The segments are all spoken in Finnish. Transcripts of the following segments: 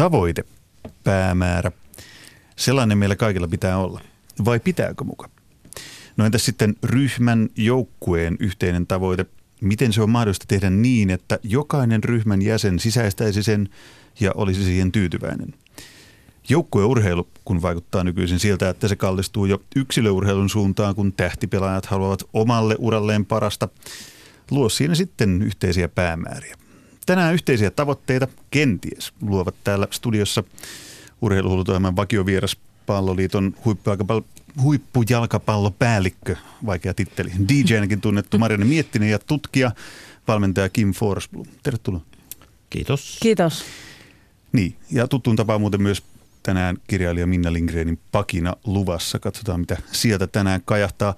Tavoite, päämäärä. Sellainen meillä kaikilla pitää olla. Vai pitääkö muka? No entäs sitten ryhmän, joukkueen yhteinen tavoite? Miten se on mahdollista tehdä niin, että jokainen ryhmän jäsen sisäistäisi sen ja olisi siihen tyytyväinen? Joukkueurheilu, kun vaikuttaa nykyisin siltä, että se kallistuu jo yksilöurheilun suuntaan, kun tähtipelaajat haluavat omalle uralleen parasta, luo siinä sitten yhteisiä päämääriä. Tänään yhteisiä tavoitteita kenties luovat täällä studiossa urheiluhullutoiman vakiovieras Palloliiton huippujalkapallopäällikkö, vaikea titteli, DJ-näkin tunnettu Marianne Miettinen ja tutkija, valmentaja Kim Forsblom. Tervetuloa. Kiitos. Kiitos. Niin, ja tuttuun tapaan muuten myös tänään kirjailija Minna Lindgrenin pakina luvassa. Katsotaan, mitä sieltä tänään kajahtaa.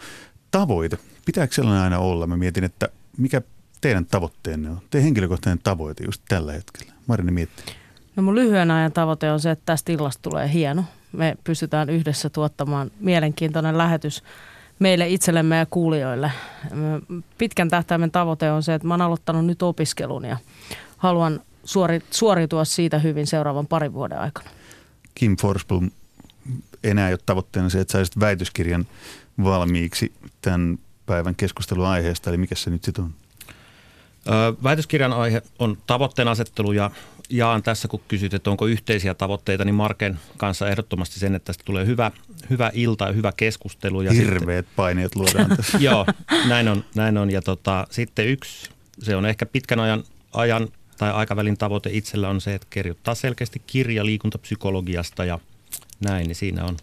Tavoite. Pitääkö sellainen aina olla? Mä mietin, että mikä teidän tavoitteenne on? Teidän henkilökohtainen tavoite just tällä hetkellä. Marini miettii. No mun lyhyen ajan tavoite on se, että tästä illasta tulee hieno. Me pystytään yhdessä tuottamaan mielenkiintoinen lähetys meille itsellemme ja kuulijoille. Pitkän tähtäimen tavoite on se, että mä oon aloittanut nyt opiskelun ja haluan suori, suoriutua siitä hyvin seuraavan parin vuoden aikana. Kim Forsblom, enää ei ole tavoitteena se, että saisit väitöskirjan valmiiksi tämän päivän keskustelun aiheesta, eli mikä se nyt sitten on? Väitöskirjan aihe on tavoitteen asettelu ja jaan tässä, kun kysyt, että onko yhteisiä tavoitteita, niin Marken kanssa ehdottomasti sen, että tästä tulee hyvä, hyvä ilta ja hyvä keskustelu. Ja Hirveät sitten, paineet luodaan tässä. joo, näin on. Näin on. Ja tota, sitten yksi, se on ehkä pitkän ajan, ajan tai aikavälin tavoite itsellä on se, että kirjoittaa selkeästi kirja liikuntapsykologiasta ja näin, niin siinä on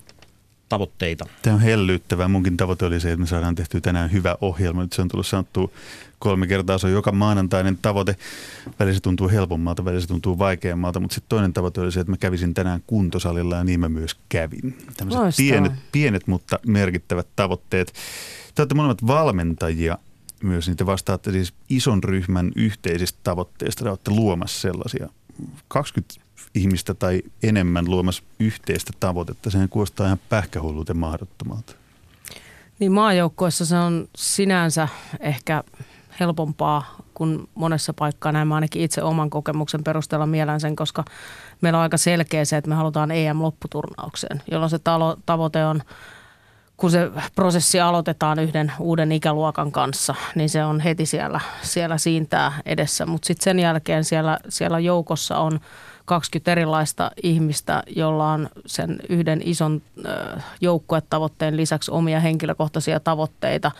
tavoitteita. Tämä on hellyttävää. Munkin tavoite oli se, että me saadaan tehtyä tänään hyvä ohjelma. Nyt se on tullut sanottua kolme kertaa. Se on joka maanantainen tavoite. Välillä se tuntuu helpommalta, välillä se tuntuu vaikeammalta. Mutta sitten toinen tavoite oli se, että mä kävisin tänään kuntosalilla ja niin mä myös kävin. Tämmöiset pienet, pienet, mutta merkittävät tavoitteet. Te olette molemmat valmentajia myös, niin te vastaatte siis ison ryhmän yhteisistä tavoitteista. Te olette luomassa sellaisia. 20 ihmistä tai enemmän luomassa yhteistä tavoitetta. Sehän kuulostaa ihan pähkähulluuten mahdottomalta. Niin maajoukkuessa se on sinänsä ehkä helpompaa kuin monessa paikkaa. Näin mä ainakin itse oman kokemuksen perusteella mielän sen, koska meillä on aika selkeä se, että me halutaan EM-lopputurnaukseen, jolloin se talo, tavoite on – kun se prosessi aloitetaan yhden uuden ikäluokan kanssa, niin se on heti siellä, siellä siintää edessä. Mutta sitten sen jälkeen siellä, siellä joukossa on 20 erilaista ihmistä, jolla on sen yhden ison joukkuetavoitteen lisäksi omia henkilökohtaisia tavoitteita,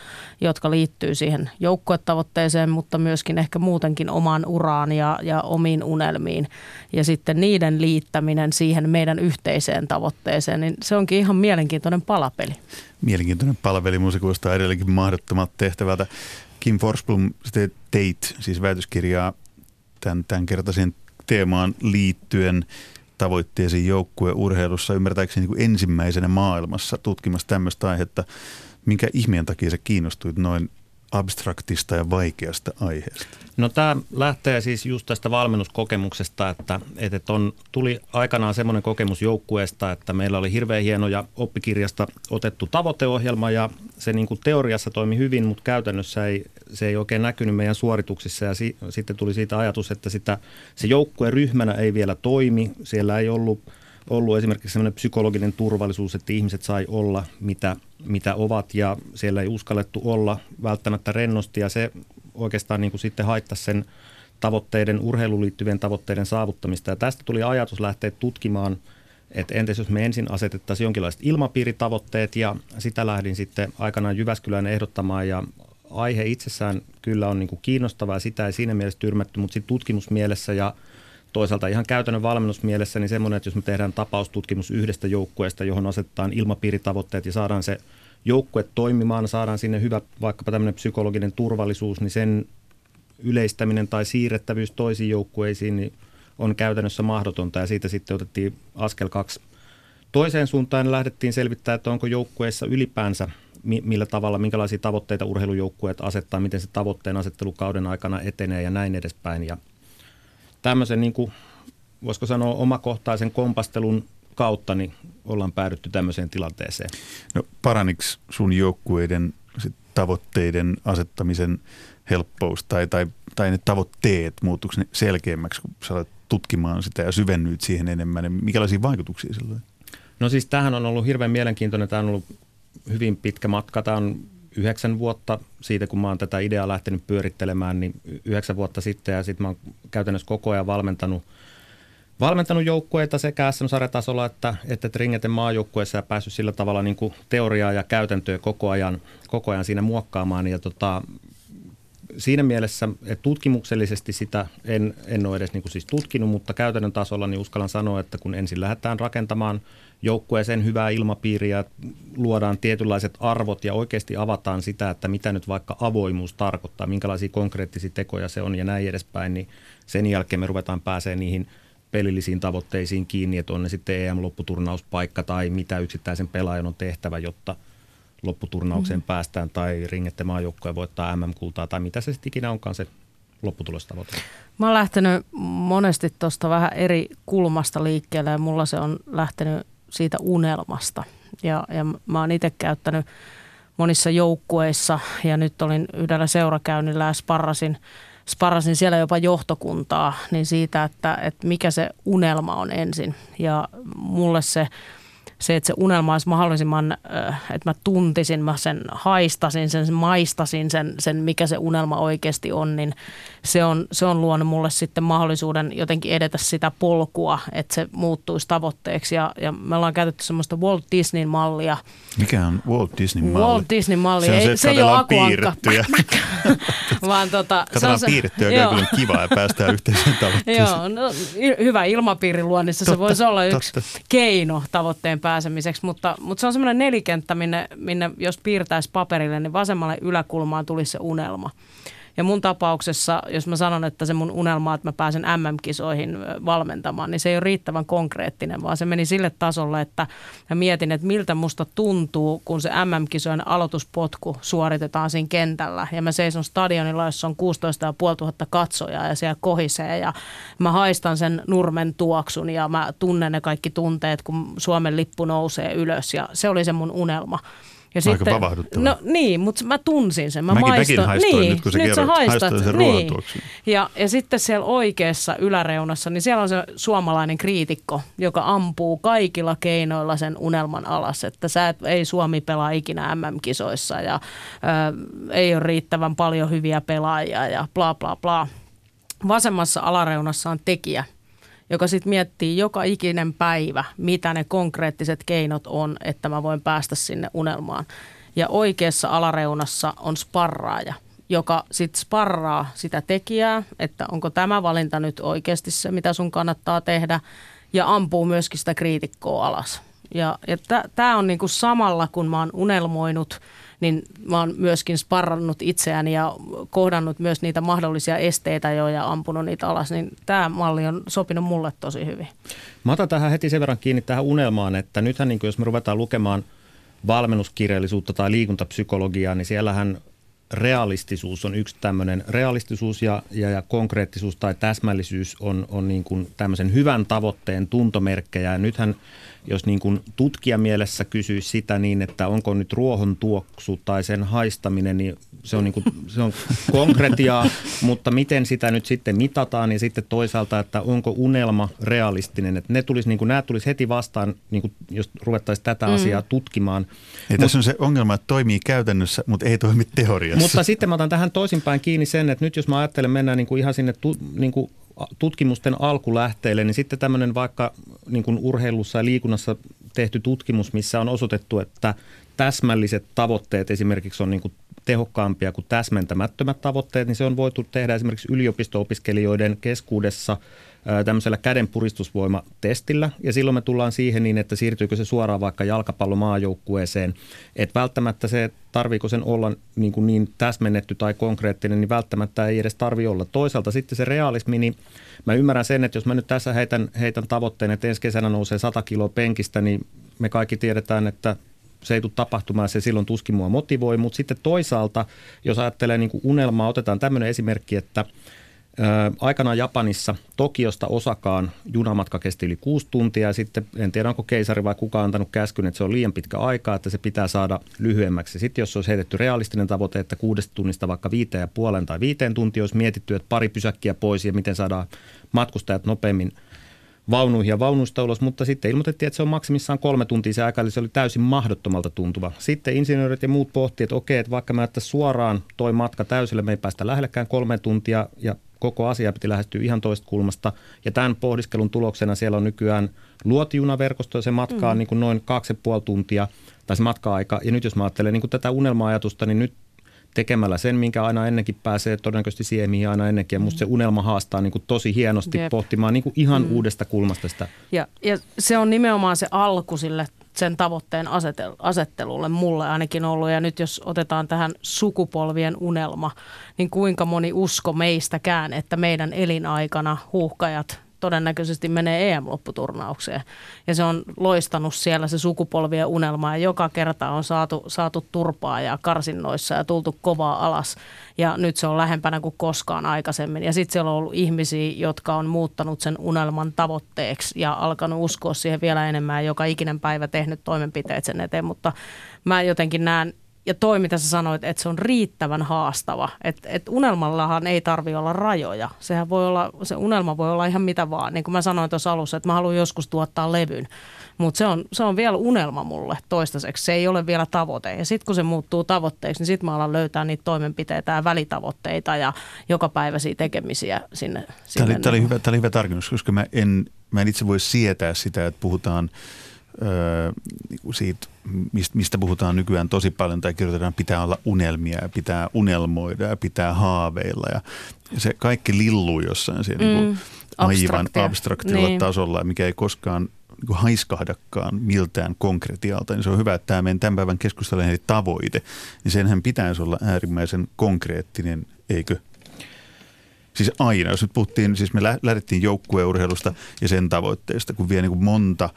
jotka liittyy siihen joukkuetavoitteeseen, mutta myöskin ehkä muutenkin omaan uraan ja, ja omiin unelmiin. Ja sitten niiden liittäminen siihen meidän yhteiseen tavoitteeseen, niin se onkin ihan mielenkiintoinen palapeli. Mielenkiintoinen palapeli, kuulostaa edelleenkin mahdottomalta tehtävältä. Kim Forsblom, teit siis väitöskirjaa tämän, tämän kertaisen teemaan liittyen tavoitteisiin joukkueurheilussa ymmärtääkseni niin ensimmäisenä maailmassa tutkimassa tämmöistä aihetta. Minkä ihmeen takia sä kiinnostuit noin abstraktista ja vaikeasta aiheesta? No tämä lähtee siis just tästä valmennuskokemuksesta, että, että on, tuli aikanaan semmoinen kokemus joukkueesta, että meillä oli hirveän hieno ja oppikirjasta otettu tavoiteohjelma ja se niin kuin teoriassa toimi hyvin, mutta käytännössä ei, se ei oikein näkynyt meidän suorituksissa ja si, sitten tuli siitä ajatus, että sitä, se joukkue ryhmänä ei vielä toimi, siellä ei ollut – ollut esimerkiksi sellainen psykologinen turvallisuus, että ihmiset sai olla mitä, mitä ovat ja siellä ei uskallettu olla välttämättä rennosti ja se oikeastaan niin kuin sitten haittaisi sen tavoitteiden, urheiluun liittyvien tavoitteiden saavuttamista. Ja tästä tuli ajatus lähteä tutkimaan, että entäs jos me ensin asetettaisiin jonkinlaiset ilmapiiritavoitteet ja sitä lähdin sitten aikanaan Jyväskylään ehdottamaan ja aihe itsessään kyllä on niin kuin kiinnostava ja sitä ei siinä mielessä tyrmätty, mutta sitten tutkimusmielessä ja toisaalta ihan käytännön valmennusmielessä niin semmoinen, että jos me tehdään tapaustutkimus yhdestä joukkueesta, johon asetetaan ilmapiiritavoitteet ja saadaan se joukkue toimimaan, saadaan sinne hyvä vaikkapa tämmöinen psykologinen turvallisuus, niin sen yleistäminen tai siirrettävyys toisiin joukkueisiin niin on käytännössä mahdotonta ja siitä sitten otettiin askel kaksi toiseen suuntaan lähdettiin selvittämään, että onko joukkueessa ylipäänsä millä tavalla, minkälaisia tavoitteita urheilujoukkueet asettaa, miten se tavoitteen asettelukauden aikana etenee ja näin edespäin. Ja tämmöisen, niin kuin, voisiko sanoa, omakohtaisen kompastelun kautta niin ollaan päädytty tämmöiseen tilanteeseen. No paraniko sun joukkueiden tavoitteiden asettamisen helppous tai, tai, tai ne tavoitteet, muuttuiko ne selkeämmäksi, kun sä olet tutkimaan sitä ja syvennyt siihen enemmän, niin mikälaisia vaikutuksia sillä on? No siis tähän on ollut hirveän mielenkiintoinen. Tämä on ollut hyvin pitkä matka. Tämä on yhdeksän vuotta siitä, kun mä oon tätä ideaa lähtenyt pyörittelemään, niin yhdeksän vuotta sitten ja sitten mä oon käytännössä koko ajan valmentanut, valmentanut joukkueita sekä SM-sarjatasolla että, että Ringeten maajoukkueessa ja päässyt sillä tavalla niin kuin teoriaa ja käytäntöä koko ajan, koko ajan siinä muokkaamaan. Ja tota, siinä mielessä, että tutkimuksellisesti sitä en, en ole edes niin kuin siis tutkinut, mutta käytännön tasolla niin uskallan sanoa, että kun ensin lähdetään rakentamaan – joukkueeseen hyvää ilmapiiriä, luodaan tietynlaiset arvot ja oikeasti avataan sitä, että mitä nyt vaikka avoimuus tarkoittaa, minkälaisia konkreettisia tekoja se on ja näin edespäin, niin sen jälkeen me ruvetaan pääsee niihin pelillisiin tavoitteisiin kiinni, että on ne sitten EM-lopputurnauspaikka tai mitä yksittäisen pelaajan on tehtävä, jotta lopputurnaukseen mm. päästään tai ringette maajoukkoja voittaa MM-kultaa tai mitä se sitten ikinä onkaan se lopputulostavoite. Mä oon lähtenyt monesti tuosta vähän eri kulmasta liikkeelle ja mulla se on lähtenyt siitä unelmasta. Ja, ja mä oon itse käyttänyt monissa joukkueissa ja nyt olin yhdellä seurakäynnillä ja sparrasin, sparrasin siellä jopa johtokuntaa, niin siitä, että, että mikä se unelma on ensin. Ja mulle se se, että se unelma olisi mahdollisimman, että mä tuntisin, mä sen haistasin, sen maistasin, sen, sen mikä se unelma oikeasti on, niin se on, se on luonut mulle sitten mahdollisuuden jotenkin edetä sitä polkua, että se muuttuisi tavoitteeksi. Ja, ja me ollaan käytetty semmoista Walt Disneyn mallia. Mikä on Walt Disneyn malli? Walt Disneyn malli. Se, on se, se, se ei ole piirrettyjä. Vaan tota, Katsotaan se piirrettyä, joka on kiva ja päästään yhteiseen tavoitteeseen. Joo, no, hyvä ilmapiiri luonnissa. Se voisi olla yksi totta. keino tavoitteen pääsemiseksi, mutta, mutta se on semmoinen nelikenttä, minne, minne jos piirtäisi paperille, niin vasemmalle yläkulmaan tulisi se unelma. Ja mun tapauksessa, jos mä sanon, että se mun unelma, että mä pääsen MM-kisoihin valmentamaan, niin se ei ole riittävän konkreettinen, vaan se meni sille tasolle, että mä mietin, että miltä musta tuntuu, kun se MM-kisojen aloituspotku suoritetaan siinä kentällä. Ja mä seison stadionilla, jossa on 16 500 katsojaa ja siellä kohisee ja mä haistan sen nurmen tuoksun ja mä tunnen ne kaikki tunteet, kun Suomen lippu nousee ylös ja se oli se mun unelma. Ja Aika sitten, vavahduttava. No niin, mutta mä tunsin sen. Mä mäkin, maistan, mäkin haistoin niin, nyt, kun sä nyt kerrot, haistat, sen niin. ja, ja sitten siellä oikeassa yläreunassa, niin siellä on se suomalainen kriitikko, joka ampuu kaikilla keinoilla sen unelman alas, että sä et, ei Suomi pelaa ikinä MM-kisoissa ja ö, ei ole riittävän paljon hyviä pelaajia ja bla bla bla. Vasemmassa alareunassa on tekijä – joka sitten miettii joka ikinen päivä, mitä ne konkreettiset keinot on, että mä voin päästä sinne unelmaan. Ja oikeassa alareunassa on sparraaja, joka sitten sparraa sitä tekijää, että onko tämä valinta nyt oikeasti se, mitä sun kannattaa tehdä, ja ampuu myöskin sitä kriitikkoa alas. Ja, ja tämä on niinku samalla, kun mä oon unelmoinut – niin mä oon myöskin sparrannut itseäni ja kohdannut myös niitä mahdollisia esteitä jo ja ampunut niitä alas, niin tämä malli on sopinut mulle tosi hyvin. Mä otan tähän heti sen verran kiinni tähän unelmaan, että nythän niin jos me ruvetaan lukemaan valmennuskirjallisuutta tai liikuntapsykologiaa, niin siellähän realistisuus on yksi tämmöinen, realistisuus ja, ja, ja konkreettisuus tai täsmällisyys on, on niin kuin tämmöisen hyvän tavoitteen tuntomerkkejä. Ja nythän jos niin kuin tutkijamielessä kysyisi sitä niin, että onko nyt ruohon tuoksu tai sen haistaminen, niin se on, niin kuin, se on konkretiaa, mutta miten sitä nyt sitten mitataan ja sitten toisaalta, että onko unelma realistinen, että ne tulisi, niin kuin, nämä tulisi heti vastaan, niin kuin, jos ruvettaisiin tätä mm. asiaa tutkimaan. Ja Mut, tässä on se ongelma, että toimii käytännössä, mutta ei toimi teoriassa. Mutta sitten mä otan tähän toisinpäin kiinni sen, että nyt jos mä ajattelen mennään niin kuin ihan sinne tu, niin kuin tutkimusten alkulähteille, niin sitten tämmöinen vaikka niin kuin urheilussa ja liikunnassa tehty tutkimus, missä on osoitettu, että täsmälliset tavoitteet esimerkiksi on niin kuin tehokkaampia kuin täsmentämättömät tavoitteet, niin se on voitu tehdä esimerkiksi yliopisto-opiskelijoiden keskuudessa – tämmöisellä kädenpuristusvoimatestillä. Ja silloin me tullaan siihen niin, että siirtyykö se suoraan vaikka jalkapallomaajoukkueeseen. Että välttämättä se, tarviiko sen olla niin, kuin niin täsmennetty tai konkreettinen, niin välttämättä ei edes tarvi olla. Toisaalta sitten se realismi, niin mä ymmärrän sen, että jos mä nyt tässä heitän, heitän tavoitteen, että ensi kesänä nousee 100 kiloa penkistä, niin me kaikki tiedetään, että se ei tule tapahtumaan, se silloin tuskin mua motivoi, mutta sitten toisaalta, jos ajattelee niin kuin unelmaa, otetaan tämmöinen esimerkki, että – aikanaan Japanissa Tokiosta Osakaan junamatka kesti yli kuusi tuntia ja sitten en tiedä onko keisari vai kuka antanut käskyn, että se on liian pitkä aika, että se pitää saada lyhyemmäksi. Sitten jos olisi heitetty realistinen tavoite, että kuudesta tunnista vaikka viiteen ja puolen tai viiteen tuntia olisi mietitty, että pari pysäkkiä pois ja miten saadaan matkustajat nopeammin vaunuihin ja vaunuista ulos, mutta sitten ilmoitettiin, että se on maksimissaan kolme tuntia se aika, eli se oli täysin mahdottomalta tuntuva. Sitten insinöörit ja muut pohtivat, että okei, että vaikka mä suoraan toi matka täysille, me ei päästä lähellekään kolme tuntia ja koko asia piti lähestyä ihan toista kulmasta. Ja tämän pohdiskelun tuloksena siellä on nykyään luotijunaverkosto ja se matkaa mm. niin kuin noin kaksi ja puoli tuntia tai se matka-aika. Ja nyt jos mä ajattelen niin kuin tätä unelma-ajatusta, niin nyt tekemällä sen, minkä aina ennenkin pääsee todennäköisesti siihen, mihin aina ennenkin. Ja musta se unelma haastaa niin kuin tosi hienosti Jep. pohtimaan niin kuin ihan mm. uudesta kulmasta sitä. Ja, ja se on nimenomaan se alku sille sen tavoitteen asettelulle mulle ainakin ollut. Ja nyt jos otetaan tähän sukupolvien unelma, niin kuinka moni usko meistäkään, että meidän elinaikana huuhkajat todennäköisesti menee EM-lopputurnaukseen. Ja se on loistanut siellä se sukupolvien unelma ja joka kerta on saatu, saatu turpaa ja karsinnoissa ja tultu kovaa alas. Ja nyt se on lähempänä kuin koskaan aikaisemmin. Ja sitten siellä on ollut ihmisiä, jotka on muuttanut sen unelman tavoitteeksi ja alkanut uskoa siihen vielä enemmän. Joka ikinen päivä tehnyt toimenpiteet sen eteen, mutta mä jotenkin näen ja toi, mitä sä sanoit, että se on riittävän haastava. Että et unelmallahan ei tarvi olla rajoja. Sehän voi olla, se unelma voi olla ihan mitä vaan. Niin kuin mä sanoin tuossa alussa, että mä haluan joskus tuottaa levyn. Mutta se on, se on vielä unelma mulle toistaiseksi. Se ei ole vielä tavoite. Ja sitten kun se muuttuu tavoitteeksi, niin sitten mä alan löytää niitä toimenpiteitä ja välitavoitteita ja jokapäiväisiä tekemisiä sinne. Tämä sinne oli, tämä oli, hyvä, tämä oli hyvä tarkennus, koska mä en, mä en itse voi sietää sitä, että puhutaan – siitä, mistä puhutaan nykyään tosi paljon tai kirjoitetaan, pitää olla unelmia ja pitää unelmoida ja pitää haaveilla ja se kaikki lilluu jossain siinä mm, niin aivan abstraktilla niin. tasolla, mikä ei koskaan niin haiskahdakaan miltään konkretialta, niin se on hyvä, että tämä meidän tämän päivän keskustelun tavoite, niin senhän pitäisi olla äärimmäisen konkreettinen, eikö? Siis aina, jos nyt puhuttiin, siis me lähdettiin joukkueurheilusta ja sen tavoitteesta, kun vie niin kuin monta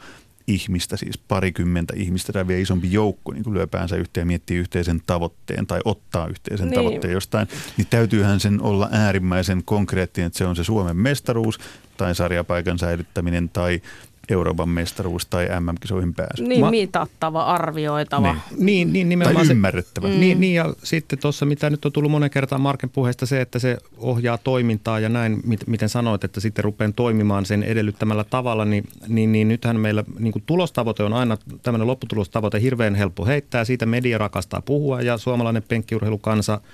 ihmistä, siis parikymmentä ihmistä tai vielä isompi joukko niin kun lyö päänsä yhteen ja miettii yhteisen tavoitteen tai ottaa yhteisen niin. tavoitteen jostain, niin täytyyhän sen olla äärimmäisen konkreettinen, että se on se Suomen mestaruus tai sarjapaikan säilyttäminen tai Euroopan mestaruus tai MM-kisoihin pääsy. Niin, Ma- mitattava, arvioitava. Niin, niin, niin nimenomaan. Tai ymmärrettävä. Se, mm. niin, niin, ja sitten tuossa, mitä nyt on tullut monen kertaan Marken puheesta, se, että se ohjaa toimintaa ja näin, miten sanoit, että sitten rupean toimimaan sen edellyttämällä tavalla, niin, niin, niin nythän meillä niin kuin tulostavoite on aina tämmöinen lopputulostavoite hirveän helppo heittää, siitä media rakastaa puhua ja suomalainen penkkiurheilukansa –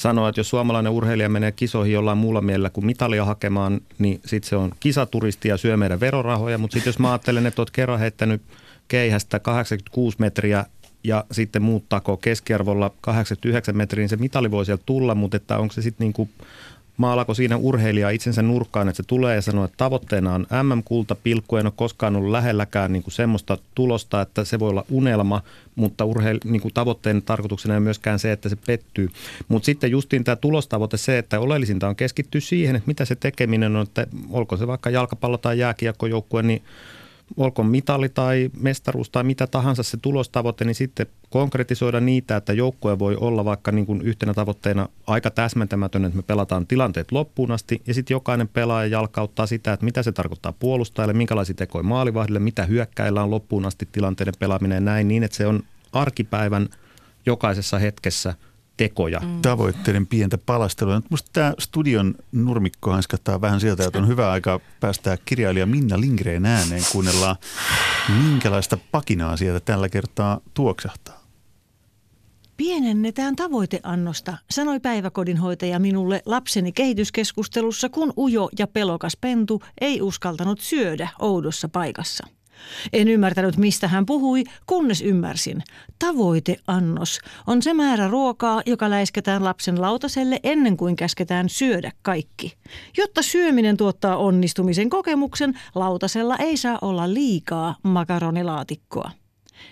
sanoa, että jos suomalainen urheilija menee kisoihin jollain muulla mielellä kuin mitalia hakemaan, niin sitten se on kisaturisti ja syö meidän verorahoja. Mutta sitten jos mä ajattelen, että olet kerran heittänyt keihästä 86 metriä ja sitten muuttaako keskiarvolla 89 metriä, niin se mitali voi sieltä tulla, mutta että onko se sitten niin kuin maalako siinä urheilija itsensä nurkkaan, että se tulee ja sanoo, että tavoitteena on MM-kulta, pilkku, en ole koskaan ollut lähelläkään niin kuin semmoista tulosta, että se voi olla unelma, mutta urheil, niin kuin tavoitteen tarkoituksena ei myöskään se, että se pettyy. Mutta sitten justiin tämä tulostavoite se, että oleellisinta on keskittyä siihen, että mitä se tekeminen on, että olko se vaikka jalkapallo tai jääkiekkojoukkue, niin olkoon mitali tai mestaruus tai mitä tahansa se tulostavoite, niin sitten konkretisoida niitä, että joukkue voi olla vaikka niin kuin yhtenä tavoitteena aika täsmentämätön, että me pelataan tilanteet loppuun asti. Ja sitten jokainen pelaaja jalkauttaa sitä, että mitä se tarkoittaa puolustajalle, minkälaisia tekoja maalivahdille, mitä hyökkäillä on loppuun asti tilanteiden pelaaminen ja näin niin, että se on arkipäivän jokaisessa hetkessä – tekoja. Mm. Tavoitteiden pientä palastelua. Nyt musta tämä studion nurmikko hanskattaa vähän sieltä, että on hyvä aika päästää kirjailija Minna Lingreen ääneen. Kuunnellaan, minkälaista pakinaa sieltä tällä kertaa tuoksahtaa. Pienennetään tavoiteannosta, sanoi päiväkodinhoitaja minulle lapseni kehityskeskustelussa, kun ujo ja pelokas pentu ei uskaltanut syödä oudossa paikassa. En ymmärtänyt, mistä hän puhui, kunnes ymmärsin. Tavoiteannos on se määrä ruokaa, joka läisketään lapsen lautaselle ennen kuin käsketään syödä kaikki. Jotta syöminen tuottaa onnistumisen kokemuksen, lautasella ei saa olla liikaa makaronilaatikkoa.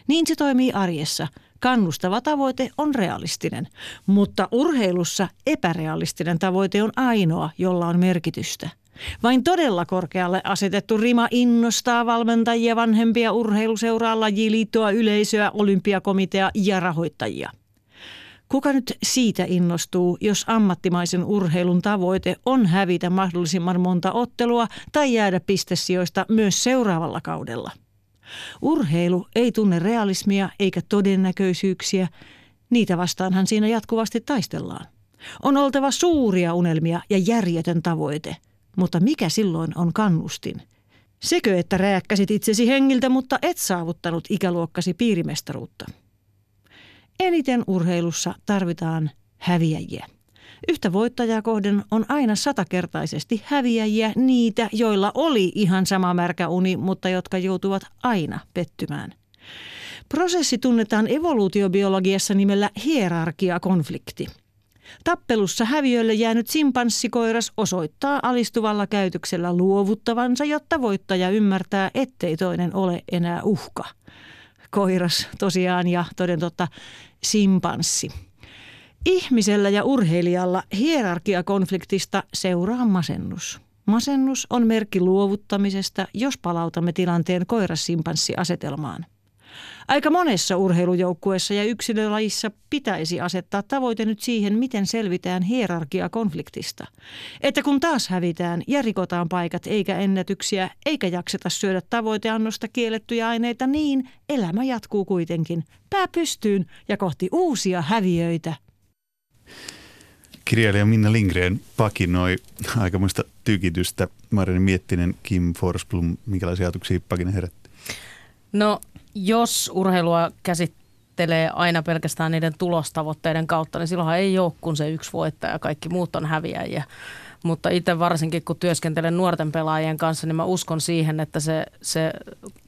Niin se toimii arjessa. Kannustava tavoite on realistinen, mutta urheilussa epärealistinen tavoite on ainoa, jolla on merkitystä. Vain todella korkealle asetettu rima innostaa valmentajia, vanhempia urheiluseuraa, lajiliittoa, yleisöä, olympiakomitea ja rahoittajia. Kuka nyt siitä innostuu, jos ammattimaisen urheilun tavoite on hävitä mahdollisimman monta ottelua tai jäädä pistesijoista myös seuraavalla kaudella? Urheilu ei tunne realismia eikä todennäköisyyksiä. Niitä vastaanhan siinä jatkuvasti taistellaan. On oltava suuria unelmia ja järjetön tavoite. Mutta mikä silloin on kannustin? Sekö, että rääkkäsit itsesi hengiltä, mutta et saavuttanut ikäluokkasi piirimestaruutta? Eniten urheilussa tarvitaan häviäjiä. Yhtä voittajaa kohden on aina satakertaisesti häviäjiä niitä, joilla oli ihan sama märkä uni, mutta jotka joutuvat aina pettymään. Prosessi tunnetaan evoluutiobiologiassa nimellä hierarkiakonflikti. Tappelussa häviölle jäänyt simpanssikoiras osoittaa alistuvalla käytöksellä luovuttavansa, jotta voittaja ymmärtää, ettei toinen ole enää uhka. Koiras tosiaan ja toden totta simpanssi. Ihmisellä ja urheilijalla hierarkiakonfliktista seuraa masennus. Masennus on merkki luovuttamisesta, jos palautamme tilanteen koirassimpanssi-asetelmaan. Aika monessa urheilujoukkueessa ja yksilölajissa pitäisi asettaa tavoite nyt siihen, miten selvitään hierarkiakonfliktista. Että kun taas hävitään ja rikotaan paikat eikä ennätyksiä, eikä jakseta syödä tavoiteannosta kiellettyjä aineita, niin elämä jatkuu kuitenkin. Pää pystyyn ja kohti uusia häviöitä. Kirjailija Minna Lindgren pakinoi aikamoista tykitystä. Marini Miettinen, Kim Forsblom, minkälaisia ajatuksia pakina herätti? No jos urheilua käsittelee aina pelkästään niiden tulostavoitteiden kautta, niin silloinhan ei ole kuin se yksi voittaja, kaikki muut on häviäjiä. Mutta itse varsinkin kun työskentelen nuorten pelaajien kanssa, niin mä uskon siihen, että se, se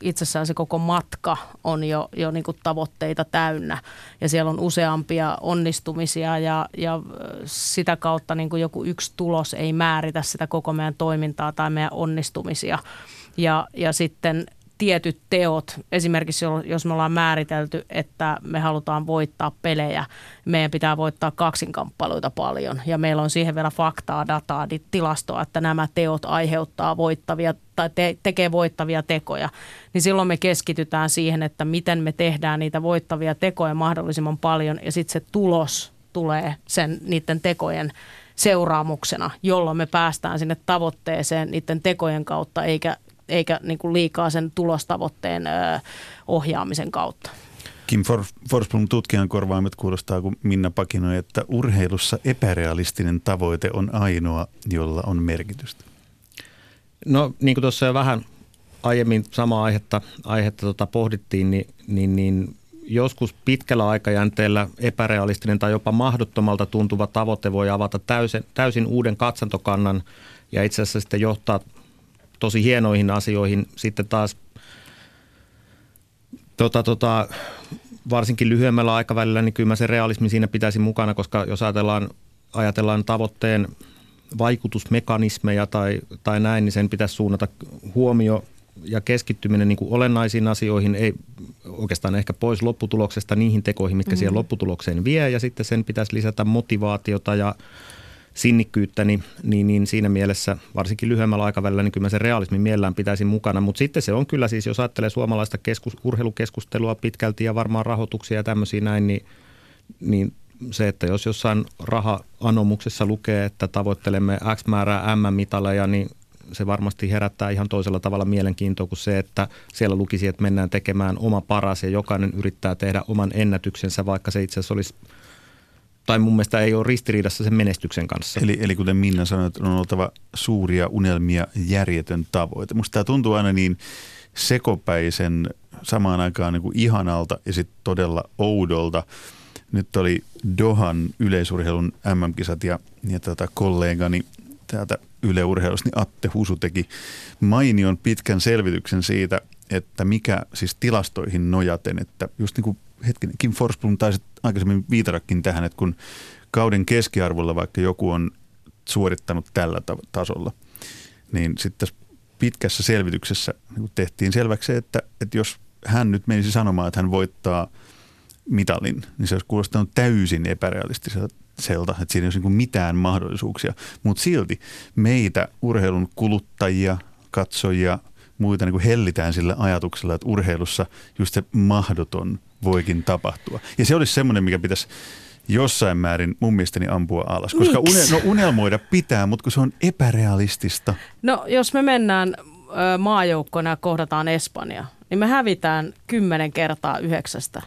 itsessään se koko matka on jo, jo niin kuin tavoitteita täynnä. Ja siellä on useampia onnistumisia ja, ja sitä kautta niin kuin joku yksi tulos ei määritä sitä koko meidän toimintaa tai meidän onnistumisia. Ja, ja sitten tietyt teot, esimerkiksi jos me ollaan määritelty, että me halutaan voittaa pelejä, meidän pitää voittaa kaksinkamppailuita paljon. Ja meillä on siihen vielä faktaa, dataa, tilastoa, että nämä teot aiheuttaa voittavia tai te- tekee voittavia tekoja, niin silloin me keskitytään siihen, että miten me tehdään niitä voittavia tekoja mahdollisimman paljon ja sitten se tulos tulee sen niiden tekojen seuraamuksena, jolloin me päästään sinne tavoitteeseen niiden tekojen kautta, eikä eikä niin kuin liikaa sen tulostavoitteen ohjaamisen kautta. Kim Forsblom tutkijan korvaimet kuulostaa, kun Minna pakinoi, että urheilussa epärealistinen tavoite on ainoa, jolla on merkitystä. No niin kuin tuossa jo vähän aiemmin samaa aihetta, aihetta tota pohdittiin, niin, niin, niin joskus pitkällä aikajänteellä epärealistinen tai jopa mahdottomalta tuntuva tavoite voi avata täysin, täysin uuden katsantokannan ja itse asiassa sitten johtaa tosi hienoihin asioihin. Sitten taas tota, tota, varsinkin lyhyemmällä aikavälillä, niin kyllä se realismi siinä pitäisi mukana, koska jos ajatellaan, ajatellaan tavoitteen vaikutusmekanismeja tai, tai näin, niin sen pitäisi suunnata huomio ja keskittyminen niin kuin olennaisiin asioihin, ei oikeastaan ehkä pois lopputuloksesta niihin tekoihin, mitkä mm. siihen lopputulokseen vie, ja sitten sen pitäisi lisätä motivaatiota ja sinnikkyyttä, niin, niin, niin siinä mielessä varsinkin lyhyemmällä aikavälillä niin kyllä se realismi mielellään pitäisi mukana. Mutta sitten se on kyllä siis, jos ajattelee suomalaista keskus, urheilukeskustelua pitkälti ja varmaan rahoituksia ja tämmöisiä näin, niin, niin se, että jos jossain raha-anomuksessa lukee, että tavoittelemme X määrää M-mitaleja, niin se varmasti herättää ihan toisella tavalla mielenkiintoa kuin se, että siellä lukisi, että mennään tekemään oma paras ja jokainen yrittää tehdä oman ennätyksensä, vaikka se itse asiassa olisi tai mun mielestä ei ole ristiriidassa sen menestyksen kanssa. Eli, eli kuten Minna sanoi, että on oltava suuria unelmia, järjetön tavoite. Musta tämä tuntuu aina niin sekopäisen samaan aikaan niin kuin ihanalta ja sitten todella oudolta. Nyt oli Dohan yleisurheilun MM-kisat ja, ja tota kollegani täältä Yle Urheilusta, niin Atte Husu teki mainion pitkän selvityksen siitä, että mikä siis tilastoihin nojaten, että just niin kuin hetkinen, Kim Forsblom taisi aikaisemmin viitarakin tähän, että kun kauden keskiarvolla vaikka joku on suorittanut tällä tasolla, niin sitten tässä pitkässä selvityksessä niin tehtiin selväksi, että, että jos hän nyt menisi sanomaan, että hän voittaa mitalin, niin se olisi kuulostanut täysin epärealistiselta, että siinä ei olisi niin mitään mahdollisuuksia. Mutta silti meitä urheilun kuluttajia, katsojia, muita niin kuin hellitään sillä ajatuksella, että urheilussa just se mahdoton voikin tapahtua. Ja se olisi semmoinen, mikä pitäisi jossain määrin mun mielestäni ampua alas. Koska une, no unelmoida pitää, mutta kun se on epärealistista. No jos me mennään maajoukkona ja kohdataan Espanja, niin me hävitään kymmenen kertaa yhdeksästä.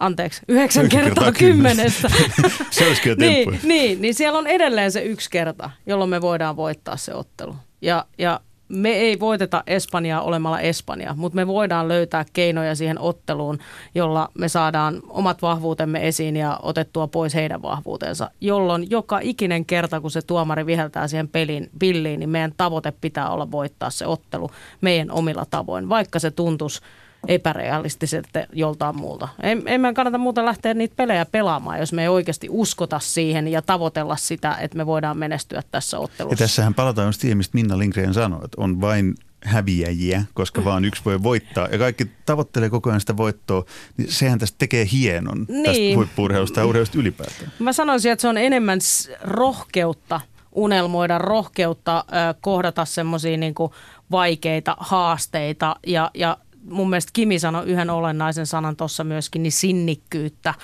Anteeksi, yhdeksän kertaa, kertaa kymmenestä. Se olisi kyllä niin, niin, niin siellä on edelleen se yksi kerta, jolloin me voidaan voittaa se ottelu. Ja, ja me ei voiteta Espanjaa olemalla Espanja, mutta me voidaan löytää keinoja siihen otteluun, jolla me saadaan omat vahvuutemme esiin ja otettua pois heidän vahvuutensa, jolloin joka ikinen kerta, kun se tuomari viheltää siihen pelin, pilliin, niin meidän tavoite pitää olla voittaa se ottelu meidän omilla tavoin, vaikka se tuntuisi epärealistiselta joltain muulta. En, en meidän kannata muuta lähteä niitä pelejä pelaamaan, jos me ei oikeasti uskota siihen ja tavoitella sitä, että me voidaan menestyä tässä Ja ottelussa. tässähän palataan just siihen, mistä Minna Lindgren sanoi, että on vain häviäjiä, koska vaan yksi voi voittaa. Ja kaikki tavoittelee koko ajan sitä voittoa, niin sehän tästä tekee hienon tästä Niin. huippuurheilusta ja urheilusta ylipäätään. Mä sanoisin, että se on enemmän rohkeutta unelmoida, rohkeutta kohdata semmoisia niinku vaikeita haasteita ja, ja mun mielestä Kimi sanoi yhden olennaisen sanan tuossa myöskin, niin sinnikkyyttä.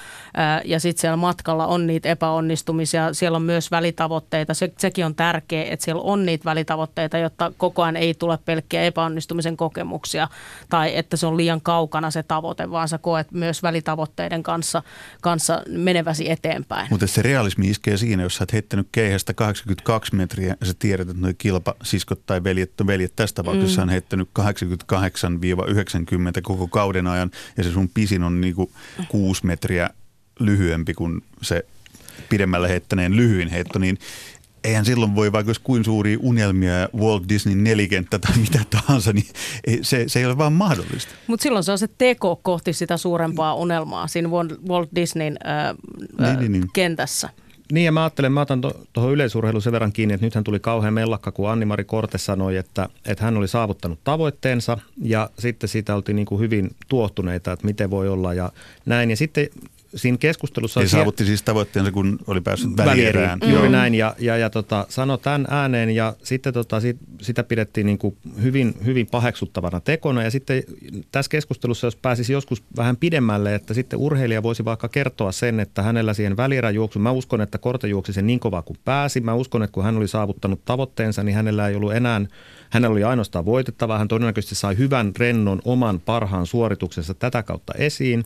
Ja sitten siellä matkalla on niitä epäonnistumisia, siellä on myös välitavoitteita. Se, sekin on tärkeää, että siellä on niitä välitavoitteita, jotta koko ajan ei tule pelkkiä epäonnistumisen kokemuksia tai että se on liian kaukana se tavoite, vaan sä koet myös välitavoitteiden kanssa, kanssa meneväsi eteenpäin. Mutta se realismi iskee siinä, jos sä oot heittänyt keihästä 82 metriä ja sä tiedät, että noi kilpasiskot tai veljet, veljet tässä tapauksessa mm. on heittänyt 88-90 koko kauden ajan ja se sun pisin on niinku 6 metriä lyhyempi kuin se pidemmällä heittäneen lyhyin heitto, niin eihän silloin voi, vaikka kuin suuria unelmia ja Walt Disneyn nelikenttä tai mitä tahansa, niin ei, se, se ei ole vaan mahdollista. Mutta silloin se on se teko kohti sitä suurempaa unelmaa siinä Walt- Disneyn ö, Niin, niin, niin. kentässä. Niin ja mä ajattelen, mä otan tuohon to, yleisurheiluun sen verran kiinni, että nythän tuli kauhean mellakka, kun Anni-Mari Korte sanoi, että, että hän oli saavuttanut tavoitteensa ja sitten siitä oltiin niin kuin hyvin tuottuneita, että miten voi olla ja näin. Ja sitten siinä keskustelussa... Sie- saavutti siis tavoitteensa, kun oli päässyt välierään. Välieriin, juuri näin. Ja, ja, ja tota, sano tämän ääneen ja sitten tota, sit, sitä pidettiin niin kuin hyvin, hyvin paheksuttavana tekona. Ja sitten tässä keskustelussa, jos pääsisi joskus vähän pidemmälle, että sitten urheilija voisi vaikka kertoa sen, että hänellä siihen välierän juoksuun, mä uskon, että Korte juoksi sen niin kovaa kuin pääsi. Mä uskon, että kun hän oli saavuttanut tavoitteensa, niin hänellä ei ollut enää, hänellä oli ainoastaan voitettavaa. Hän todennäköisesti sai hyvän, rennon, oman parhaan suorituksensa tätä kautta esiin.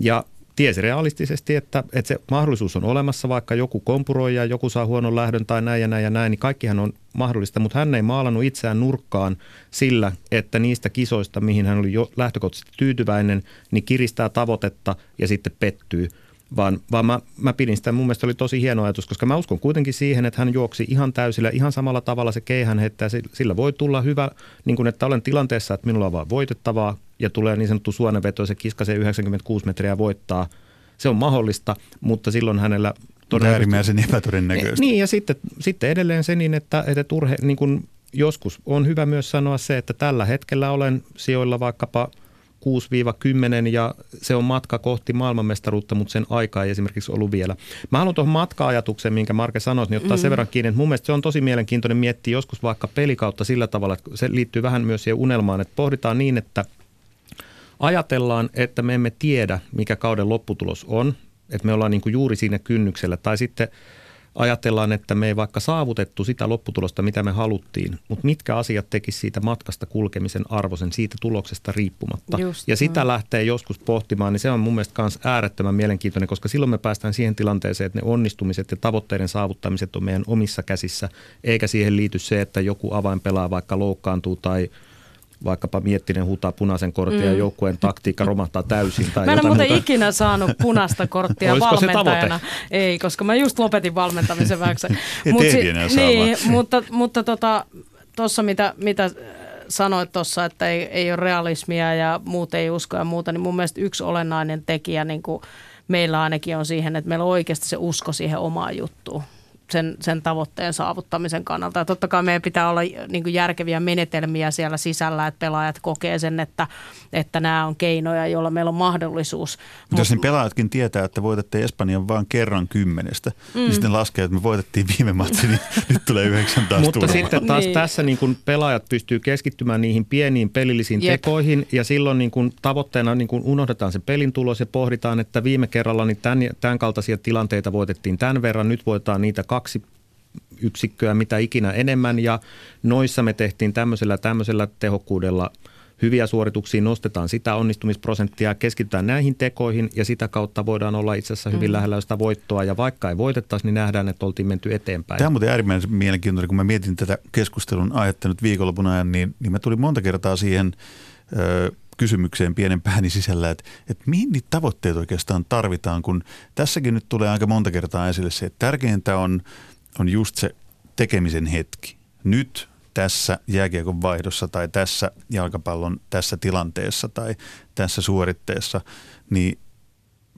Ja tiesi realistisesti, että, että se mahdollisuus on olemassa, vaikka joku kompuroi ja joku saa huonon lähdön tai näin ja näin ja näin, niin kaikkihan on mahdollista, mutta hän ei maalannut itseään nurkkaan sillä, että niistä kisoista, mihin hän oli jo lähtökohtaisesti tyytyväinen, niin kiristää tavoitetta ja sitten pettyy. Vaan, vaan mä, mä pidin sitä, mun mielestä oli tosi hieno ajatus, koska mä uskon kuitenkin siihen, että hän juoksi ihan täysillä, ihan samalla tavalla se keihän heittää, sillä voi tulla hyvä, niin kuin että olen tilanteessa, että minulla on vaan voitettavaa ja tulee niin sanottu suonenveto ja se kiskasee 96 metriä voittaa. Se on mahdollista, mutta silloin hänellä äärimmäisen epätodennäköistä. Niin ja sitten, sitten edelleen se niin, että, että urhe, niin kuin joskus on hyvä myös sanoa se, että tällä hetkellä olen sijoilla vaikkapa 6-10 ja se on matka kohti maailmanmestaruutta, mutta sen aika ei esimerkiksi ollut vielä. Mä haluan tuohon matka-ajatukseen, minkä Marke sanoi, niin ottaa mm. sen verran kiinni, että mun mielestä se on tosi mielenkiintoinen miettiä joskus vaikka pelikautta sillä tavalla, että se liittyy vähän myös siihen unelmaan, että pohditaan niin, että ajatellaan, että me emme tiedä, mikä kauden lopputulos on, että me ollaan niin kuin juuri siinä kynnyksellä, tai sitten ajatellaan, että me ei vaikka saavutettu sitä lopputulosta, mitä me haluttiin, mutta mitkä asiat tekisi siitä matkasta kulkemisen arvoisen, siitä tuloksesta riippumatta. Just, ja sitä lähtee joskus pohtimaan, niin se on mun mielestä myös äärettömän mielenkiintoinen, koska silloin me päästään siihen tilanteeseen, että ne onnistumiset ja tavoitteiden saavuttamiset on meidän omissa käsissä, eikä siihen liity se, että joku avainpelaaja vaikka loukkaantuu tai vaikkapa Miettinen huutaa punaisen kortin mm. ja joukkueen taktiikka romahtaa täysin. Tai Mä en ole jotain muuten muuta. ikinä saanut punaista korttia valmentajana. Ei, koska mä just lopetin valmentamisen vähäksi. Mut saamaan. niin, mutta, mutta tota, tuossa mitä, mitä äh, sanoit tuossa, että ei, ei ole realismia ja muut ei usko ja muuta, niin mun mielestä yksi olennainen tekijä niin kuin meillä ainakin on siihen, että meillä on oikeasti se usko siihen omaan juttuun. Sen, sen tavoitteen saavuttamisen kannalta. Ja totta kai meidän pitää olla niin kuin järkeviä menetelmiä siellä sisällä, että pelaajat kokee sen, että, että nämä on keinoja, joilla meillä on mahdollisuus. Mutta jos ne pelaajatkin tietää, että voitatte Espanjan vain kerran kymmenestä, niin mm. niin sitten laskee, että me voitettiin viime matsi, niin nyt tulee yhdeksän taas Mutta sitten taas niin. tässä niin kun pelaajat pystyy keskittymään niihin pieniin pelillisiin Jep. tekoihin ja silloin niin kun tavoitteena niin kun unohdetaan se pelin tulos ja pohditaan, että viime kerralla niin tämän, tämän kaltaisia tilanteita voitettiin tämän verran, nyt voitetaan niitä kaksi yksikköä, mitä ikinä enemmän ja noissa me tehtiin tämmöisellä tämmöisellä tehokkuudella hyviä suorituksia, nostetaan sitä onnistumisprosenttia, keskitytään näihin tekoihin ja sitä kautta voidaan olla itse asiassa hyvin mm. lähellä sitä voittoa ja vaikka ei voitettaisi, niin nähdään, että oltiin menty eteenpäin. Tämä on muuten äärimmäisen mielenkiintoinen, kun mä mietin tätä keskustelun aihetta nyt viikonlopun ajan, niin, niin mä tulin monta kertaa siihen ö, kysymykseen pienen pääni sisällä, että, että mihin niitä tavoitteita oikeastaan tarvitaan, kun tässäkin nyt tulee aika monta kertaa esille se, että tärkeintä on, on just se tekemisen hetki. Nyt tässä jääkiekon vaihdossa tai tässä jalkapallon tässä tilanteessa tai tässä suoritteessa, niin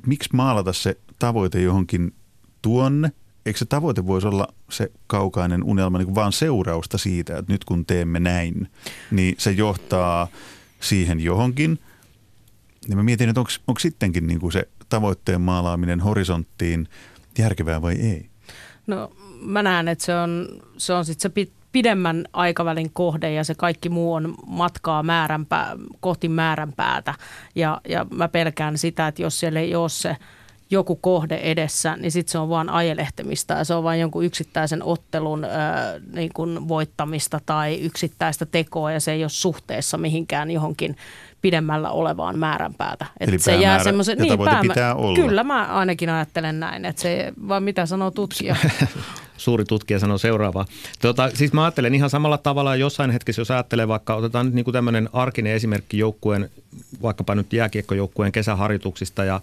miksi maalata se tavoite johonkin tuonne? Eikö se tavoite voisi olla se kaukainen unelma niin vaan seurausta siitä, että nyt kun teemme näin, niin se johtaa siihen johonkin. Niin mä mietin, että onko sittenkin niin kuin se tavoitteen maalaaminen horisonttiin järkevää vai ei? No mä näen, että se on, se on sitten se pidemmän aikavälin kohde ja se kaikki muu on matkaa määränpää, kohti määränpäätä. Ja, ja mä pelkään sitä, että jos siellä ei ole se joku kohde edessä, niin sitten se on vaan ajelehtemistä ja se on vain jonkun yksittäisen ottelun ää, niin kuin voittamista tai yksittäistä tekoa ja se ei ole suhteessa mihinkään johonkin pidemmällä olevaan määränpäätä. Eli se jää semmoisen, niin, päämä, pitää olla. Kyllä mä ainakin ajattelen näin, että se, vai mitä sanoo tutkija? Suuri tutkija sanoo seuraavaa. Tota, siis mä ajattelen ihan samalla tavalla jossain hetkessä, jos ajattelee vaikka, otetaan nyt niin tämmöinen arkinen esimerkki joukkueen, vaikkapa nyt jääkiekkojoukkueen kesäharjoituksista ja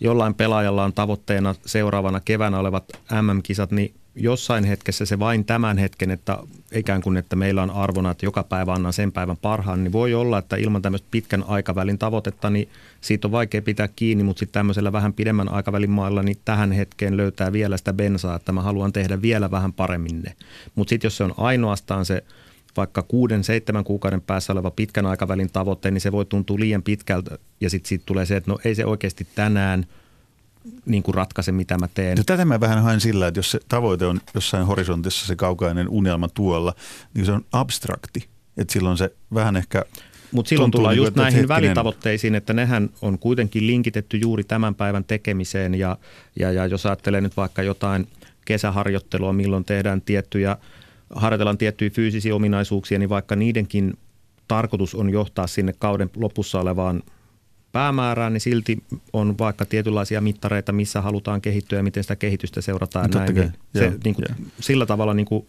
jollain pelaajalla on tavoitteena seuraavana keväänä olevat MM-kisat, niin jossain hetkessä se vain tämän hetken, että ikään kuin, että meillä on arvona, että joka päivä annan sen päivän parhaan, niin voi olla, että ilman tämmöistä pitkän aikavälin tavoitetta, niin siitä on vaikea pitää kiinni, mutta sitten tämmöisellä vähän pidemmän aikavälin mailla, niin tähän hetkeen löytää vielä sitä bensaa, että mä haluan tehdä vielä vähän paremmin ne. Mutta sitten jos se on ainoastaan se vaikka kuuden, seitsemän kuukauden päässä oleva pitkän aikavälin tavoite, niin se voi tuntua liian pitkältä ja sitten siitä tulee se, että no ei se oikeasti tänään niin kuin ratkaise, mitä mä teen. No, tätä mä vähän haen sillä, että jos se tavoite on jossain horisontissa se kaukainen unelma tuolla, niin se on abstrakti. Että silloin se vähän ehkä mutta silloin tullaan niin just näihin hetkinen. välitavoitteisiin, että nehän on kuitenkin linkitetty juuri tämän päivän tekemiseen. Ja, ja, ja jos ajattelee nyt vaikka jotain kesäharjoittelua, milloin tehdään tiettyjä – harjoitellaan tiettyjä fyysisiä ominaisuuksia, niin vaikka niidenkin tarkoitus on johtaa sinne kauden lopussa olevaan päämäärään, niin silti on vaikka tietynlaisia mittareita, missä halutaan kehittyä ja miten sitä kehitystä seurataan. Näin, niin se, niin kuin, sillä tavalla niin kuin,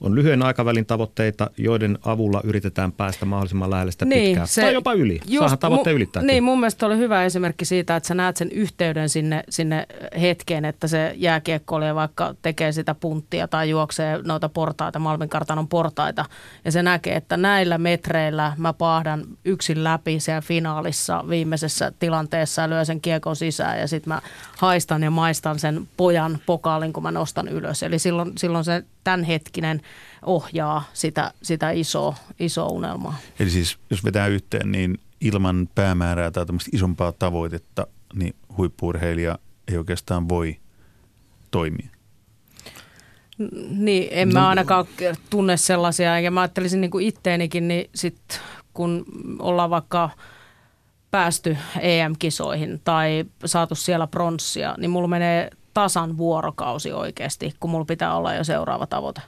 on lyhyen aikavälin tavoitteita, joiden avulla yritetään päästä mahdollisimman lähelle sitä niin, pitkää. Se, tai jopa yli. Just, Saahan tavoitteen ylittää. Niin, mun mielestä oli hyvä esimerkki siitä, että sä näet sen yhteyden sinne, sinne hetkeen, että se jääkiekkoilija vaikka tekee sitä punttia tai juoksee noita portaita, Malmin kartanon portaita. Ja se näkee, että näillä metreillä mä paahdan yksin läpi siellä finaalissa viimeisessä tilanteessa ja lyö sen kiekon sisään. Ja sitten mä haistan ja maistan sen pojan pokaalin, kun mä nostan ylös. Eli silloin, silloin se tämänhetkinen ohjaa sitä, sitä isoa, isoa unelmaa. Eli siis jos vetää yhteen, niin ilman päämäärää tai tämmöistä isompaa tavoitetta, niin huippuurheilija ei oikeastaan voi toimia. Niin, en mä no, ainakaan tunne sellaisia, ja mä ajattelisin niin kuin itteenikin, niin sit kun ollaan vaikka päästy EM-kisoihin tai saatu siellä pronssia, niin mulla menee tasan vuorokausi oikeasti, kun mulla pitää olla jo seuraava tavoite.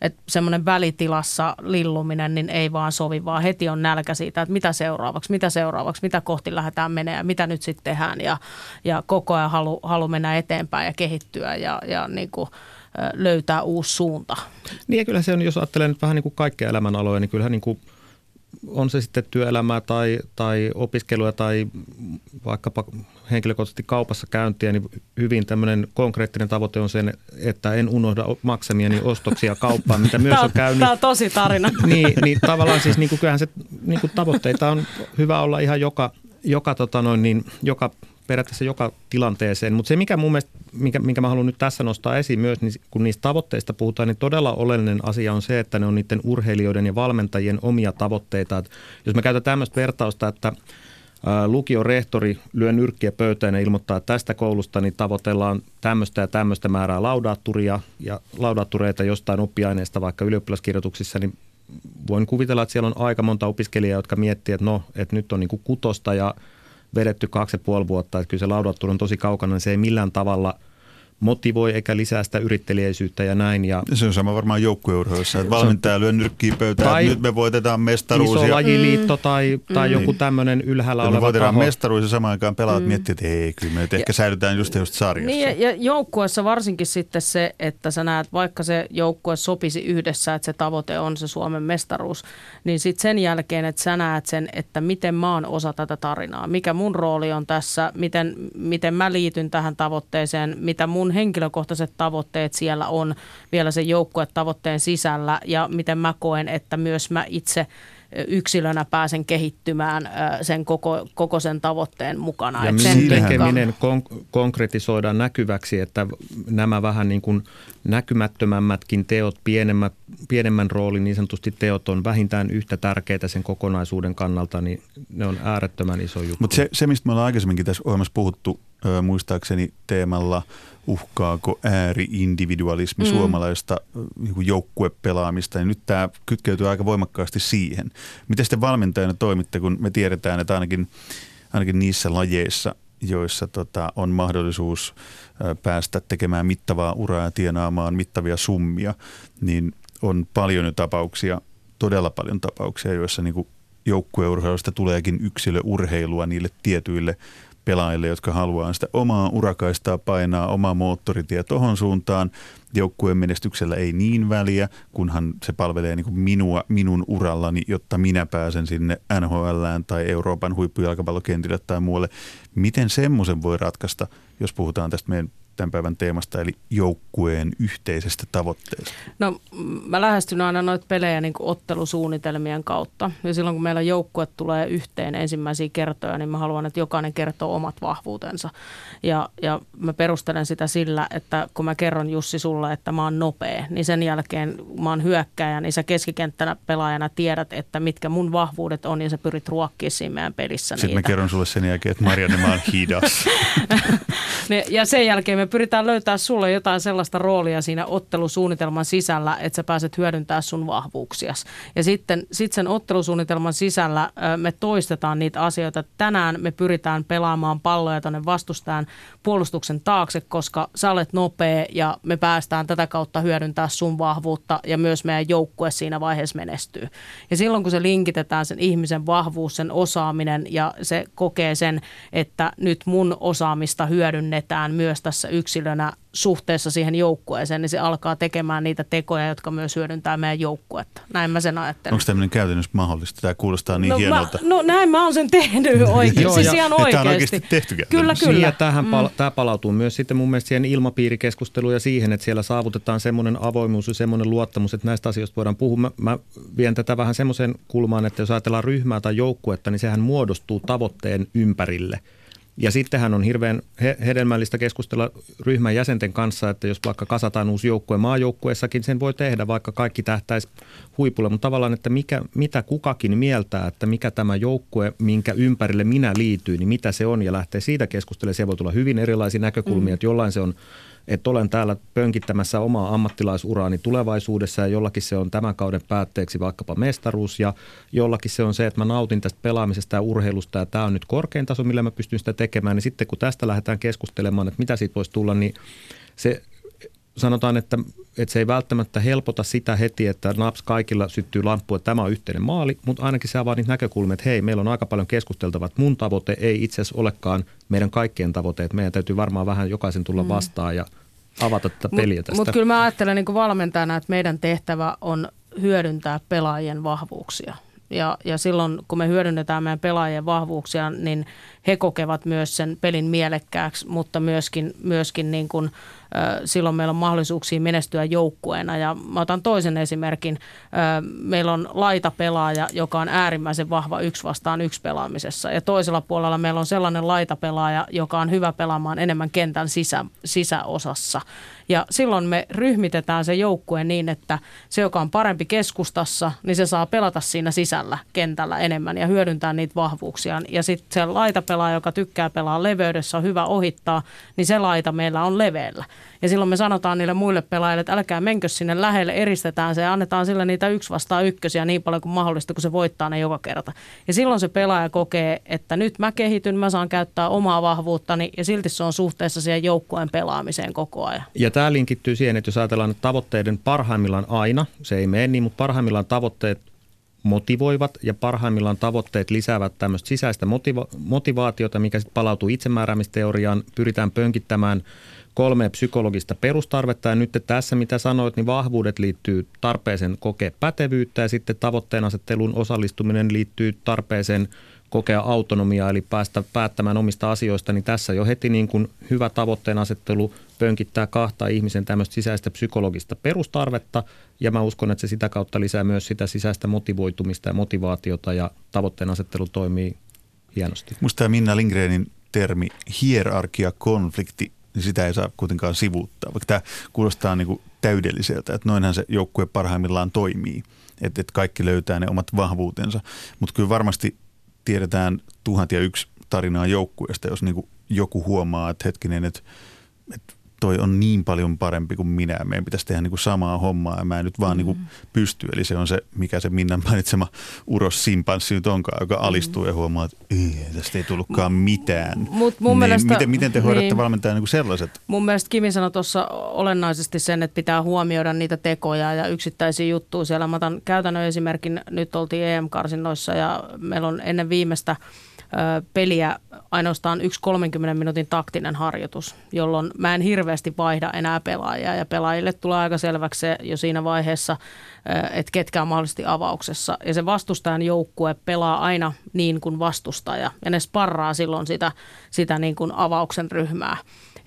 Että semmoinen välitilassa lilluminen niin ei vaan sovi, vaan heti on nälkä siitä, että mitä seuraavaksi, mitä seuraavaksi, mitä kohti lähdetään menemään, mitä nyt sitten tehdään ja, ja koko ajan halu, halu mennä eteenpäin ja kehittyä ja, ja niin kuin, löytää uusi suunta. Niin ja kyllä se on, jos ajattelee nyt vähän niin kuin kaikkea elämänaloja, niin kyllähän niin kuin – on se sitten työelämää tai, tai opiskelua tai vaikkapa henkilökohtaisesti kaupassa käyntiä, niin hyvin tämmöinen konkreettinen tavoite on sen, että en unohda maksamieni ostoksia kauppaan, mitä myös on käynyt. Tämä on tosi tarina. niin, niin tavallaan siis niin kuin, kyllähän se niin kuin tavoitteita on hyvä olla ihan joka, joka, tota noin, niin, joka periaatteessa joka tilanteeseen. Mutta se, mikä mun mielestä, minkä, minkä mä haluan nyt tässä nostaa esiin myös, niin kun niistä tavoitteista puhutaan, niin todella oleellinen asia on se, että ne on niiden urheilijoiden ja valmentajien omia tavoitteita. Et jos me käytetään tämmöistä vertausta, että lukion rehtori lyö nyrkkiä pöytään ja ilmoittaa, että tästä koulusta niin tavoitellaan tämmöistä ja tämmöistä määrää laudaatturia ja laudaattureita jostain oppiaineesta vaikka ylioppilaskirjoituksissa, niin voin kuvitella, että siellä on aika monta opiskelijaa, jotka miettii, että no, että nyt on niin kutosta ja vedetty kaksi ja puoli vuotta, että kyllä se laudatturu on tosi kaukana, niin se ei millään tavalla – motivoi eikä lisää sitä yrittelijäisyyttä ja näin. Ja se on sama varmaan joukkueurheilussa, että valmentaja lyö nyrkkiä pöytään, tai nyt me voitetaan mestaruus. Iso lajiliitto tai, mm. tai joku tämmöinen ylhäällä ja oleva me voitetaan taho. mestaruus ja samaan aikaan pelaat mm. miettii, että ei, kyllä me nyt ehkä säilytään just just sarjassa. Niin ja, ja joukkueessa varsinkin sitten se, että sä näet, vaikka se joukkue sopisi yhdessä, että se tavoite on se Suomen mestaruus, niin sitten sen jälkeen, että sä näet sen, että miten mä oon osa tätä tarinaa, mikä mun rooli on tässä, miten, miten mä liityn tähän tavoitteeseen, mitä mun mun henkilökohtaiset tavoitteet siellä on vielä sen joukkuetavoitteen sisällä ja miten mä koen, että myös mä itse yksilönä pääsen kehittymään sen koko, koko sen tavoitteen mukana. Ja sen tekeminen kon- konkretisoidaan näkyväksi, että nämä vähän niin kuin näkymättömämmätkin teot, pienemmät, pienemmän roolin niin sanotusti teot on vähintään yhtä tärkeitä sen kokonaisuuden kannalta, niin ne on äärettömän iso juttu. Mutta se, se, mistä me ollaan aikaisemminkin tässä ohjelmassa puhuttu, muistaakseni teemalla – uhkaako ääri-individualismi mm. suomalaista niin joukkuepelaamista, niin nyt tämä kytkeytyy aika voimakkaasti siihen. Miten sitten valmentajana toimitte, kun me tiedetään, että ainakin, ainakin niissä lajeissa, joissa tota, on mahdollisuus päästä tekemään mittavaa uraa ja tienaamaan mittavia summia, niin on paljon jo tapauksia, todella paljon tapauksia, joissa niin joukkueurheilusta tuleekin yksilöurheilua niille tietyille pelaajille, jotka haluaa sitä omaa urakaistaa painaa, omaa moottoritie tohon suuntaan. Joukkueen menestyksellä ei niin väliä, kunhan se palvelee niin kuin minua, minun urallani, jotta minä pääsen sinne NHLään tai Euroopan huippujalkapallokentille tai muualle. Miten semmoisen voi ratkaista, jos puhutaan tästä meidän tämän päivän teemasta, eli joukkueen yhteisestä tavoitteesta? No mä lähestyn aina noita pelejä niin kuin ottelusuunnitelmien kautta. Ja silloin kun meillä joukkue tulee yhteen ensimmäisiä kertoja, niin mä haluan, että jokainen kertoo omat vahvuutensa. Ja, ja mä perustelen sitä sillä, että kun mä kerron Jussi sulle, että mä oon nopea, niin sen jälkeen mä oon hyökkäjä, niin sä keskikenttänä pelaajana tiedät, että mitkä mun vahvuudet on, ja sä pyrit ruokkimaan siinä meidän pelissä Sitten niitä. mä kerron sulle sen jälkeen, että Marianne, mä oon hidas. ja sen jälkeen me pyritään löytää sulle jotain sellaista roolia siinä ottelusuunnitelman sisällä, että sä pääset hyödyntämään sun vahvuuksias. Ja sitten sit sen ottelusuunnitelman sisällä me toistetaan niitä asioita. Tänään me pyritään pelaamaan palloja tuonne vastustajan puolustuksen taakse, koska sä olet nopea ja me päästään tätä kautta hyödyntää sun vahvuutta ja myös meidän joukkue siinä vaiheessa menestyy. Ja silloin kun se linkitetään sen ihmisen vahvuus, sen osaaminen ja se kokee sen, että nyt mun osaamista hyödynnetään myös tässä yksilönä suhteessa siihen joukkueeseen, niin se alkaa tekemään niitä tekoja, jotka myös hyödyntää meidän joukkuetta. Näin mä sen ajattelen. Onko tämmöinen käytännössä mahdollista? Tämä kuulostaa niin no, hienolta. Mä, no näin mä oon sen tehnyt oikein. Joo, siis ihan oikeasti. Tämä on oikeasti tehty Kyllä, kyllä. Niin, ja tähän mm. pal- tämä palautuu myös sitten mun mielestä siihen ilmapiirikeskusteluun ja siihen, että siellä saavutetaan semmoinen avoimuus ja semmoinen luottamus, että näistä asioista voidaan puhua. Mä, mä vien tätä vähän semmoiseen kulmaan, että jos ajatellaan ryhmää tai joukkuetta, niin sehän muodostuu tavoitteen ympärille – ja sittenhän on hirveän he- hedelmällistä keskustella ryhmän jäsenten kanssa, että jos vaikka kasataan uusi joukkue maajoukkueessakin, sen voi tehdä, vaikka kaikki tähtäisi huipulle. Mutta tavallaan, että mikä, mitä kukakin mieltää, että mikä tämä joukkue, minkä ympärille minä liityin, niin mitä se on ja lähtee siitä keskustelemaan. Siellä voi tulla hyvin erilaisia näkökulmia, mm. että jollain se on että olen täällä pönkittämässä omaa ammattilaisuraani tulevaisuudessa ja jollakin se on tämän kauden päätteeksi vaikkapa mestaruus ja jollakin se on se, että mä nautin tästä pelaamisesta ja urheilusta ja tämä on nyt korkein taso, millä mä pystyn sitä tekemään. Niin sitten kun tästä lähdetään keskustelemaan, että mitä siitä voisi tulla, niin se sanotaan, että, että se ei välttämättä helpota sitä heti, että naps kaikilla syttyy lamppu, että tämä on yhteinen maali, mutta ainakin se avaa niitä näkökulmia, että hei, meillä on aika paljon keskusteltavaa, että mun tavoite ei itse asiassa olekaan meidän kaikkien tavoite, että meidän täytyy varmaan vähän jokaisen tulla mm. vastaan ja avata tätä peliä tästä. Mutta kyllä mä ajattelen niin kuin valmentajana, että meidän tehtävä on hyödyntää pelaajien vahvuuksia. Ja, ja silloin, kun me hyödynnetään meidän pelaajien vahvuuksia, niin he kokevat myös sen pelin mielekkääksi, mutta myöskin, myöskin niin kuin, silloin meillä on mahdollisuuksia menestyä joukkueena. Ja mä otan toisen esimerkin. Meillä on laitapelaaja, joka on äärimmäisen vahva yksi vastaan yksi pelaamisessa. Ja toisella puolella meillä on sellainen laitapelaaja, joka on hyvä pelaamaan enemmän kentän sisä, sisäosassa. Ja silloin me ryhmitetään se joukkue niin, että se, joka on parempi keskustassa, niin se saa pelata siinä sisällä kentällä enemmän ja hyödyntää niitä vahvuuksia. Ja sitten se laitapelaaja, joka tykkää pelaa leveydessä, on hyvä ohittaa, niin se laita meillä on leveällä. Ja silloin me sanotaan niille muille pelaajille, että älkää menkö sinne lähelle, eristetään se ja annetaan sille niitä yksi vastaan ykkösiä niin paljon kuin mahdollista, kun se voittaa ne joka kerta. Ja silloin se pelaaja kokee, että nyt mä kehityn, mä saan käyttää omaa vahvuuttani ja silti se on suhteessa siihen joukkueen pelaamiseen koko ajan. Ja tämä linkittyy siihen, että jos ajatellaan että tavoitteiden parhaimmillaan aina, se ei mene niin, mutta parhaimmillaan tavoitteet motivoivat ja parhaimmillaan tavoitteet lisäävät tämmöistä sisäistä motiva- motivaatiota, mikä sitten palautuu itsemääräämisteoriaan. Pyritään pönkittämään kolme psykologista perustarvetta. Ja nyt tässä mitä sanoit, niin vahvuudet liittyy tarpeeseen kokea pätevyyttä ja sitten tavoitteen asettelun osallistuminen liittyy tarpeeseen kokea autonomiaa eli päästä päättämään omista asioista, niin tässä jo heti niin kuin hyvä tavoitteen asettelu pönkittää kahta ihmisen tämmöistä sisäistä psykologista perustarvetta. Ja mä uskon, että se sitä kautta lisää myös sitä sisäistä motivoitumista ja motivaatiota ja tavoitteen asettelu toimii hienosti. Musta tämä Minna Lindgrenin termi hierarkia-konflikti, niin sitä ei saa kuitenkaan sivuuttaa, vaikka tämä kuulostaa niin kuin täydelliseltä, että noinhan se joukkue parhaimmillaan toimii, että, että kaikki löytää ne omat vahvuutensa, mutta kyllä varmasti tiedetään tuhat ja yksi tarinaa joukkueesta, jos niin kuin joku huomaa, että hetkinen, että, että toi on niin paljon parempi kuin minä. Meidän pitäisi tehdä niin kuin samaa hommaa ja mä en nyt vaan niin kuin mm. pysty. Eli se on se, mikä se Minnan mainitsema uros simpanssi nyt onkaan, joka alistuu mm. ja huomaa, että tästä ei tullutkaan mitään. Mut mun niin, mielestä, miten, miten te hoidatte niin, valmentajan niin kuin sellaiset? Mun mielestä Kimi sanoi tuossa olennaisesti sen, että pitää huomioida niitä tekoja ja yksittäisiä juttuja siellä. Mä otan käytännön esimerkin, nyt oltiin EM-karsinnoissa ja meillä on ennen viimeistä – peliä ainoastaan yksi 30 minuutin taktinen harjoitus, jolloin mä en hirveästi vaihda enää pelaajia ja pelaajille tulee aika selväksi se jo siinä vaiheessa, että ketkä on mahdollisesti avauksessa. Ja se vastustajan joukkue pelaa aina niin kuin vastustaja ja ne sparraa silloin sitä, sitä niin kuin avauksen ryhmää.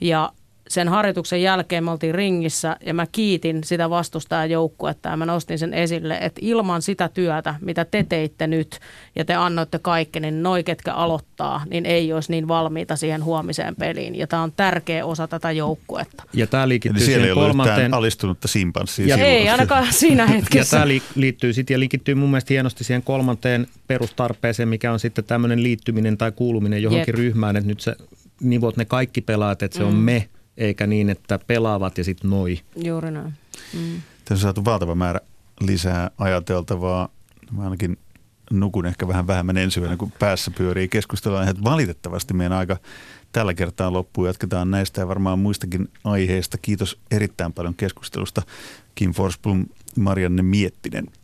Ja sen harjoituksen jälkeen me oltiin ringissä ja mä kiitin sitä vastustajajoukkuetta ja mä nostin sen esille, että ilman sitä työtä, mitä te teitte nyt ja te annoitte kaikki, niin noi, ketkä aloittaa, niin ei olisi niin valmiita siihen huomiseen peliin. Ja tämä on tärkeä osa tätä joukkuetta. Ja tämä liittyy siellä ei kolmanteen... alistunutta simpanssia. Ja ei ainakaan siinä hetkessä. ja tämä liittyy sitten ja linkittyy mun mielestä hienosti siihen kolmanteen perustarpeeseen, mikä on sitten tämmöinen liittyminen tai kuuluminen johonkin Jep. ryhmään, että nyt se nivot ne kaikki pelaat, että se mm. on me – eikä niin, että pelaavat ja sitten noi. Juuri näin. Mm. Tässä on saatu valtava määrä lisää ajateltavaa. Mä ainakin nukun ehkä vähän vähemmän ensi yönä, kun päässä pyörii keskustelua. Että valitettavasti meidän aika tällä kertaa loppuu. Jatketaan näistä ja varmaan muistakin aiheista. Kiitos erittäin paljon keskustelusta Kim Forsblom, Marianne Miettinen